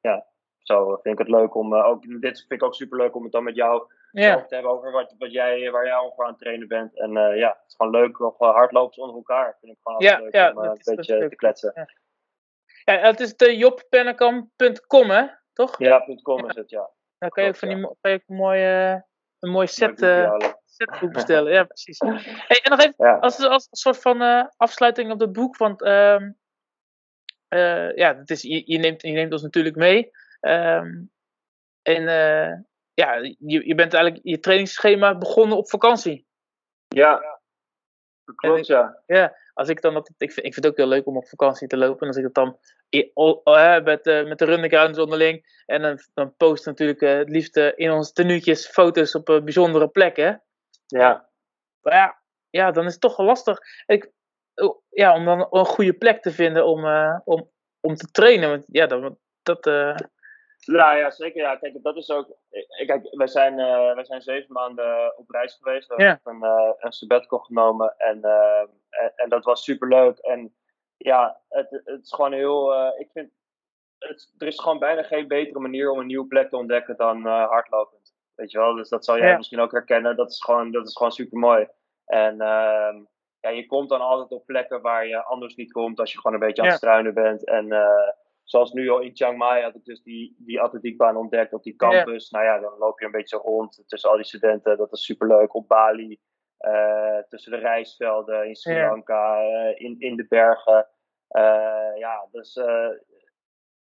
ja, zo vind ik het leuk om. Ook, dit vind ik ook super leuk om het dan met jou te hebben over wat, wat jij, waar jij over aan het trainen bent. En ja, het is gewoon leuk, nog hardlopers onder elkaar. Vind ik gewoon ja, leuk ja, om een beetje te kletsen. Ja. het is de jobpennekam.com, hè? Toch? Ja, .com is het, ja. Dan kan je ook van die kan je een mooie, een mooi set, setboek bestellen. ja, precies. Hey, en nog even, als, als een soort van afsluiting op het boek, want uh, uh, ja, het is, je, je, neemt, je neemt ons natuurlijk mee. Um, en uh, ja, je, je bent eigenlijk je trainingsschema begonnen op vakantie. Ja, klopt, ja. Ja, als ik dan dat, ik, vind, ik vind het ook heel leuk om op vakantie te lopen. En als ik het dan uh, met, uh, met de running onderling. En dan, dan post natuurlijk uh, het liefst in onze tenuutjes foto's op bijzondere plekken. Ja. Maar ja, ja, dan is het toch wel lastig. Ik, Oh, ja, om dan een goede plek te vinden om, om, om te trainen. Want ja, dat. dat. Nou ja, zeker. Ja. Kijk, dat is ook. Kijk, wij zijn, uh, wij zijn zeven maanden op reis geweest. We hebben een, een sabbatical genomen. En, en, en, dat was super leuk. En ja, het, het is gewoon heel. ik vind. Het, er is gewoon bijna geen betere manier om een nieuwe plek te ontdekken dan hardlopend. Weet je wel? Dus dat zal jij misschien ook herkennen. Dat is gewoon, dat is gewoon super mooi. En. Ehm, ja, je komt dan altijd op plekken waar je anders niet komt als je gewoon een beetje aan het struinen bent. En uh, zoals nu al in Chiang Mai had ik dus die, die atletiekbaan ontdekt op die campus. Nou ja, dan loop je een beetje rond tussen al die studenten. Dat is superleuk. Op Bali, uh, tussen de rijstvelden in Sri Lanka, uh, in, in de bergen. ja, dus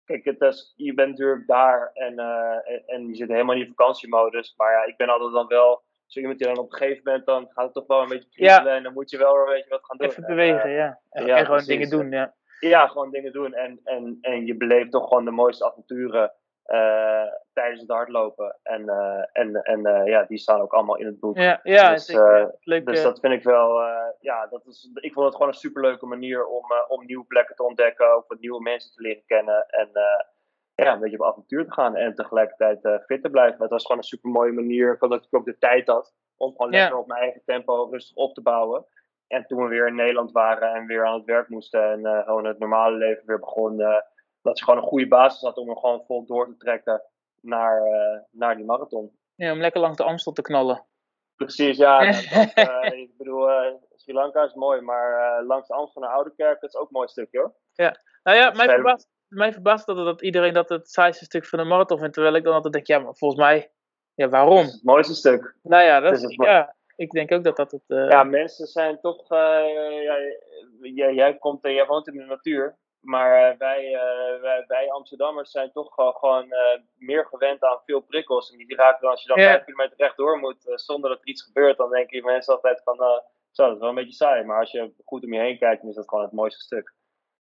kijk, het is, je bent natuurlijk daar en, en, en je zit helemaal in vakantiemodus. Maar ja, ik ben altijd dan wel zo iemand die dan op een gegeven moment, dan gaat het toch wel een beetje kriebelen en dan moet je wel een beetje wat gaan doen. Even bewegen, en, ja. En, ja, en gewoon dingen doen, ja. Ja, gewoon dingen doen. En, en, en je beleeft toch gewoon de mooiste avonturen uh, tijdens het hardlopen. En, uh, en, en uh, ja, die staan ook allemaal in het boek. Ja, ja dus, leuk, dus dat vind ik wel, ja, dat is, ik vond het gewoon een superleuke manier om, om nieuwe plekken te ontdekken, ook wat nieuwe mensen te leren kennen. En ja, een beetje op avontuur te gaan en tegelijkertijd fit te blijven. Het was gewoon een super mooie manier, omdat ik ook de tijd had om gewoon lekker op mijn eigen tempo rustig op te bouwen. En toen we weer in Nederland waren en weer aan het werk moesten en uh, gewoon het normale leven weer begon, uh, dat ze gewoon een goede basis had om er gewoon vol door te trekken naar, naar die marathon. Ja, om lekker langs de Amstel te knallen. Precies, ja. dat, ik bedoel, Sri Lanka is mooi, maar langs de Amstel naar Oudekerk, dat is ook een mooi stukje hoor. Ja, nou ja, mijn verbaasd mij verbaast dat, dat iedereen dat het saaiste stuk van de marathon vindt. Terwijl ik dan altijd denk, ja, maar volgens mij, ja, waarom? het mooiste stuk. Nou ja, dat is, ja ik denk ook dat dat het... Uh... Ja, mensen zijn toch... Uh, ja, jij, jij, komt, jij woont in de natuur. Maar uh, wij, wij, wij, Amsterdammers zijn toch gewoon meer gewend aan veel prikkels. En die raken dan, als je dan vijf kilometer rechtdoor moet, zonder dat er iets gebeurt, dan denken mensen altijd van, zo, dat is wel een beetje saai. Maar als je goed om je heen kijkt, dan is dat gewoon het mooiste stuk.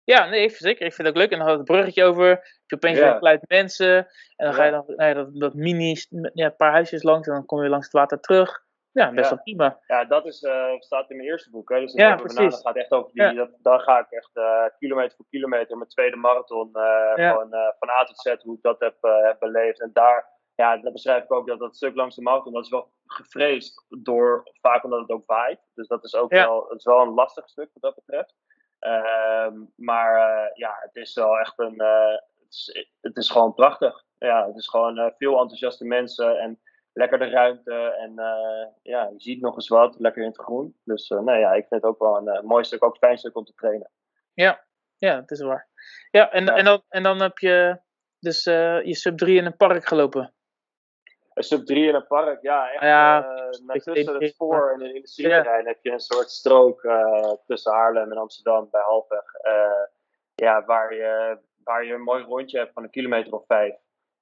Ja, nee, zeker. Ik vind het ook leuk. En dan had het bruggetje over. Heb je opeens ja. weer mensen. En dan ga je dan ja, dat, dat mini, ja, een paar huisjes langs. En dan kom je langs het water terug. Ja, best wel prima. Ja, dat is, uh, staat in mijn eerste boek. Hè. Dus ja, precies. gaat echt over die, dat, daar ga ik echt uh, kilometer voor kilometer, mijn tweede marathon, uh, gewoon van A tot Z, hoe ik dat heb, heb beleefd. En daar, ja, dat beschrijf ik ook, dat dat stuk langs de marathon, dat is wel gevreesd door, vaak omdat het ook waait. Dus dat is ook wel, het is wel een lastig stuk wat dat betreft. Ehm, maar eh, ja, het is wel echt een. Eh, het, is, het, is, gewoon prachtig. Ja, het is gewoon eh, veel enthousiaste mensen en lekker de ruimte. En ja, je ziet nog eens wat, lekker in het groen. Dus nee, ja, ik vind het ook wel een mooi stuk, ook een fijn stuk om te trainen. Ja, ja, het is waar. Ja, en, En, dan, en dan heb je dus je sub 3 in een park gelopen een sub 3 in een park, ja, echt. Ja, uh, tussen het spoor en in de Sierterrein heb je een soort strook uh, tussen Haarlem en Amsterdam bij Halfweg. Uh, ja, waar je, waar je een mooi rondje hebt van een kilometer of vijf.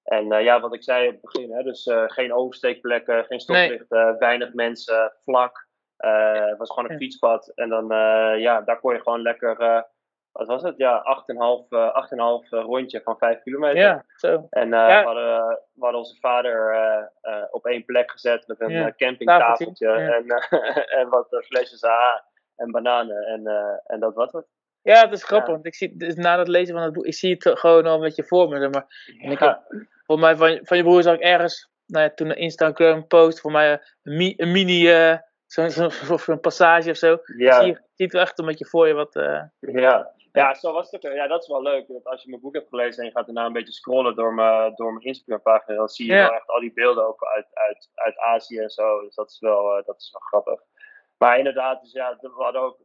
En ja, wat ik zei op het begin, hè, dus geen oversteekplekken, geen stoplichten, nee. weinig mensen, vlak. het was gewoon een fietspad. En dan, ja, daar kon je gewoon lekker wat was het? Ja, 8,5 uh, 8,5 rondje van 5 kilometer. Ja, zo. En ja. we, hadden, we hadden onze vader op één plek gezet met een ja. campingtafeltje ja. en, en wat flesjes A en bananen. En, en dat was het. Ja, het is grappig, want ik zie, dus na het lezen van het boek, ik zie het gewoon al met je voor me. Zeg maar. En ik heb, volgens mij van, van je broer zag ik ergens, nou ja, toen een Instagram post, voor mij een, een mini, uh, zo'n zo, zo, zo passage of zo. Ja. Zie je ziet wel echt een beetje voor je wat... Uh, ja. Ja, zo was het ook. Ja, dat is wel leuk. Dat als je mijn boek hebt gelezen en je gaat daarna een beetje scrollen door mijn, door mijn Instagram pagina, dan zie je ja. wel echt al die beelden ook uit, uit, uit Azië en zo. Dus dat is wel, uh, dat is wel grappig. Maar inderdaad, dus ja, we hadden ook,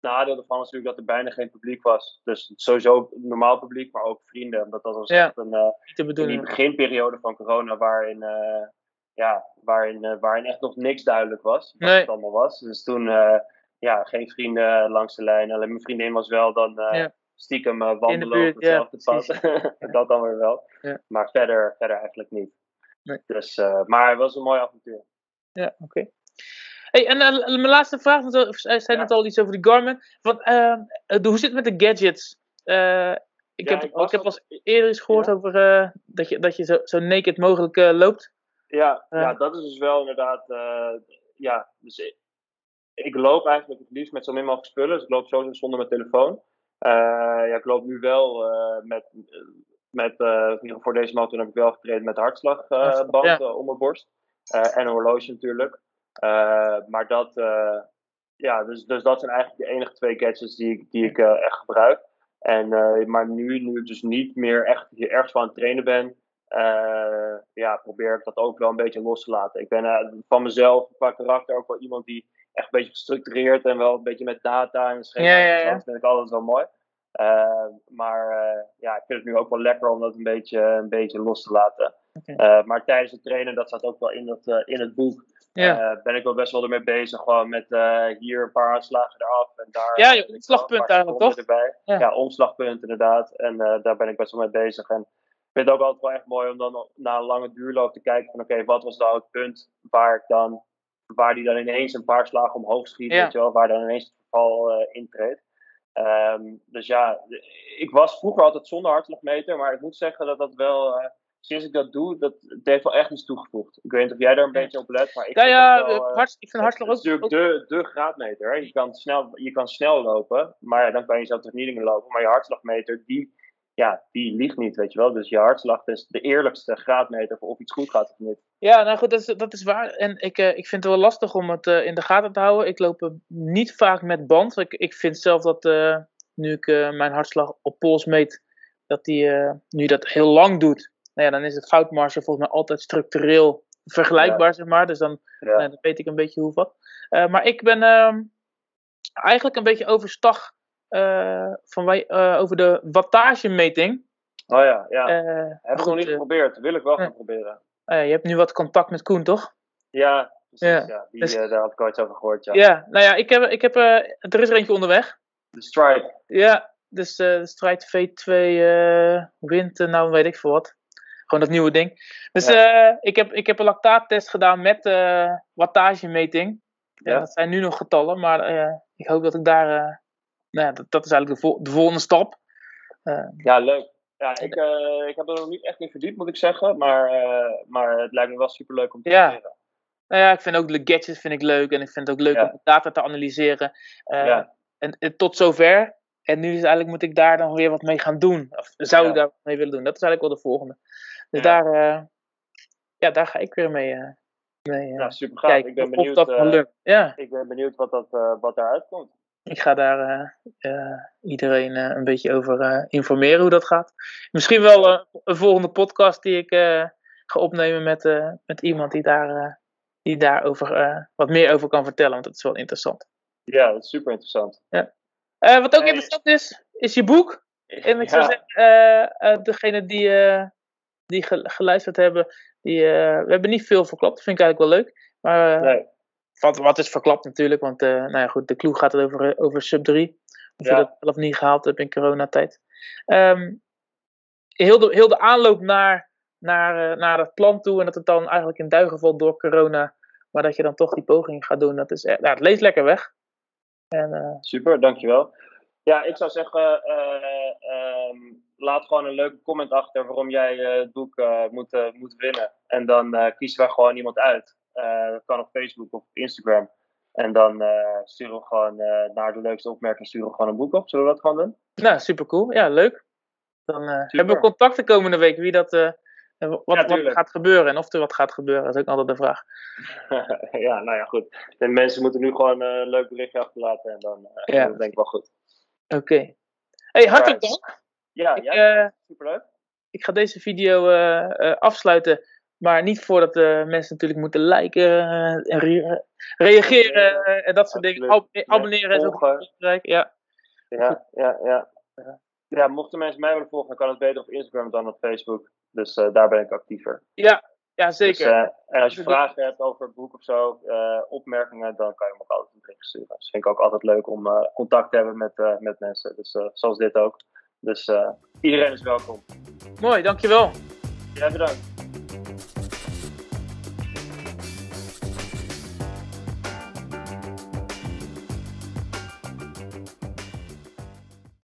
nadeel ervan was natuurlijk dat er bijna geen publiek was. Dus sowieso normaal publiek, maar ook vrienden. Omdat dat was ja, echt een, uh, in die beginperiode van corona waarin, uh, ja, waarin, uh, waarin echt nog niks duidelijk was. Wat nee. het allemaal was. Dus toen ja, geen vrienden langs de lijn. Alleen mijn vriendin was wel dan ja. stiekem wandelen buurt, op hetzelfde ja, pad. dat dan weer wel. Maar verder, verder eigenlijk niet. Nee. Dus, maar het was een mooi avontuur. Ja, oké. Okay. Hey, en uh, mijn laatste vraag, want we zei net al iets over de Garmin. Want, uh, hoe zit het met de gadgets? Uh, ik, Ja, heb, ik heb al- eerder eens gehoord Ja. over eh, dat je, dat je zo, zo naked mogelijk eh, loopt. Ja, Ja. dat is dus wel inderdaad. eh, ja, dus ik, ik loop eigenlijk het liefst met zo min mogelijk spullen. Dus ik loop sowieso zonder mijn telefoon. Eh, ja, ik loop nu wel eh, met. met eh, voor deze motor heb ik wel getraind met hartslagband eh, om mijn borst. Eh, en een horloge natuurlijk. Eh, maar dat. eh, ja, dus, dus dat zijn eigenlijk de enige twee gadgets die ik, die ik eh, echt gebruik. En, maar nu, nu ik dus niet meer echt ergens van aan het trainen ben, ja, probeer ik dat ook wel een beetje los te laten. Ik ben van mezelf qua karakter ook wel iemand die echt een beetje gestructureerd en wel een beetje met data en schema's Ja, ja, en zo. ja. Dat vind ik altijd wel mooi. Maar ja, ik vind het nu ook wel lekker om dat een beetje, een beetje los te laten. Maar tijdens het trainen, dat staat ook wel in, dat, in het boek, Ja, eh, ben ik wel best wel ermee bezig. Gewoon met eh, hier een paar aanslagen eraf en daar. Ja, je omslagpunt eigenlijk, Erbij. Ja. Ja. omslagpunt inderdaad. En eh, daar ben ik best wel mee bezig. En ik vind het ook altijd wel echt mooi om dan na een lange duurloop te kijken van oké, wat was nou het punt waar ik dan, waar die dan ineens een paar slagen omhoog schiet, Ja. weet je wel, waar dan ineens het verval eh, intreedt. Ehm, dus ja, ik was vroeger altijd zonder hartslagmeter, maar ik moet zeggen dat dat wel, sinds ik dat doe, dat het heeft wel echt iets toegevoegd. Ik weet niet of jij daar een beetje op let, maar ik ja, vind ja wel, eh, ik vind het hartslag is ook, ook natuurlijk de, de graadmeter. Je, kan snel, je kan snel lopen, maar ja, dan kan je zelf toch niet lopen. Maar je hartslagmeter, die, ja, die liegt niet, weet je wel. Dus je hartslag is de eerlijkste graadmeter voor of iets goed gaat of niet. Ja, nou goed, dat is, dat is waar. En ik, eh, ik vind het wel lastig om het eh, in de gaten te houden. Ik loop niet vaak met band. Ik, ik vind zelf dat nu ik mijn hartslag op pols meet, dat die, nu dat heel lang doet, nou ja, dan is het foutmarge volgens mij altijd structureel vergelijkbaar, zeg maar. Dus dan, Ja. nou, dan weet ik een beetje hoe wat. Eh, maar ik ben ehm, eigenlijk een beetje overstag eh, van wij, eh, over de wattagemeting. Oh ja, ja. Heb ik nog niet geprobeerd. Wil ik wel gaan proberen. ja, je hebt nu wat contact met Koen, toch? Ja, precies. Ja. Die, Dus- daar had ik ooit over gehoord, ja. Ja, nou ja, ik heb, ik heb, er is er eentje onderweg. De Stripe. Ja, dus de strijd V2 eh Wind, nou weet ik veel wat. Gewoon dat nieuwe ding. Dus eh, ik, heb, ik heb een lactaattest gedaan met eh wattagemeting. Ja. Dat zijn nu nog getallen, maar eh, ik hoop dat ik daar... nou ja, dat, dat is eigenlijk de, vol- de volgende stap. Ja, leuk. Ja, ik, ik heb er nog niet echt in verdiept, moet ik zeggen. Maar, maar het lijkt me wel superleuk om te Ja. proberen. nou ja, ik vind ook de gadgets vind ik leuk. En ik vind het ook leuk Ja. om de data te analyseren. Ja. en, en tot zover. En nu is eigenlijk moet ik daar dan weer wat mee gaan doen. Of zou ik daar wat mee willen doen? Dat is eigenlijk wel de volgende. Dus Ja. daar, eh, ja, daar ga ik weer mee, eh mee eh, Ja, super gaaf. kijken ik ben of benieuwd, dat. Ja, ik ben benieuwd wat, dat, wat daaruit komt. ik ga daar iedereen een beetje over informeren hoe dat gaat. Misschien wel een volgende podcast die ik ga opnemen met, met iemand die daar, die daarover wat meer over kan vertellen. Want dat is wel interessant. Ja, dat is super interessant. Eh, wat ook Hey. interessant is, is je boek. En ik zou Ja. zeggen, degene die, die ge- geluisterd hebben, die, eh, we hebben niet veel verklapt. Dat vind ik eigenlijk wel leuk. Maar eh, Nee. wat, wat is verklapt natuurlijk, want eh, nou ja, goed, de clue gaat het over, over sub 3. Of Ja. je dat zelf niet gehaald hebt in coronatijd. Ehm heel, de, heel de aanloop naar, naar, eh, naar het plan toe en dat het dan eigenlijk in duigen valt door corona, maar dat je dan toch die poging gaat doen, dat is, eh, nou, het leest lekker weg. En, eh, Super, dankjewel. Ja, ik zou zeggen, ehm, laat gewoon een leuke comment achter waarom jij het boek moet, moet winnen. En dan kiezen we gewoon iemand uit. dat kan op Facebook of op Instagram. En dan sturen we gewoon naar de leukste opmerking sturen we gewoon een boek op. Zullen we dat gewoon doen? Nou, super cool. Ja, leuk. Dan hebben we contact de komende week wie dat wat, wat gaat gebeuren en of er wat gaat gebeuren, dat is ook altijd de vraag. ja, nou ja, goed. De mensen moeten nu gewoon een leuk berichtje achterlaten en dan uh, ja. denk ik wel goed. Oké. Hey, hartelijk dank. Ja, ja uh, superleuk. Ik ga deze video uh, afsluiten, maar niet voordat de mensen natuurlijk moeten liken en re reageren en dat soort dingen. Ab abonneren is ook belangrijk. Ja. Ja, ja, ja. Ja, mochten mensen mij willen volgen, dan kan het beter op Instagram dan op Facebook. Dus uh, daar ben ik actiever. Ja, ja zeker. Dus, uh, en als je vragen hebt over het boek of zo, uh, opmerkingen, dan kan je me ook altijd een bericht sturen. Dus vind ik ook altijd leuk om contact te hebben met, met mensen. Dus zoals dit ook. Dus iedereen is welkom. Mooi, dankjewel. Jij bedankt.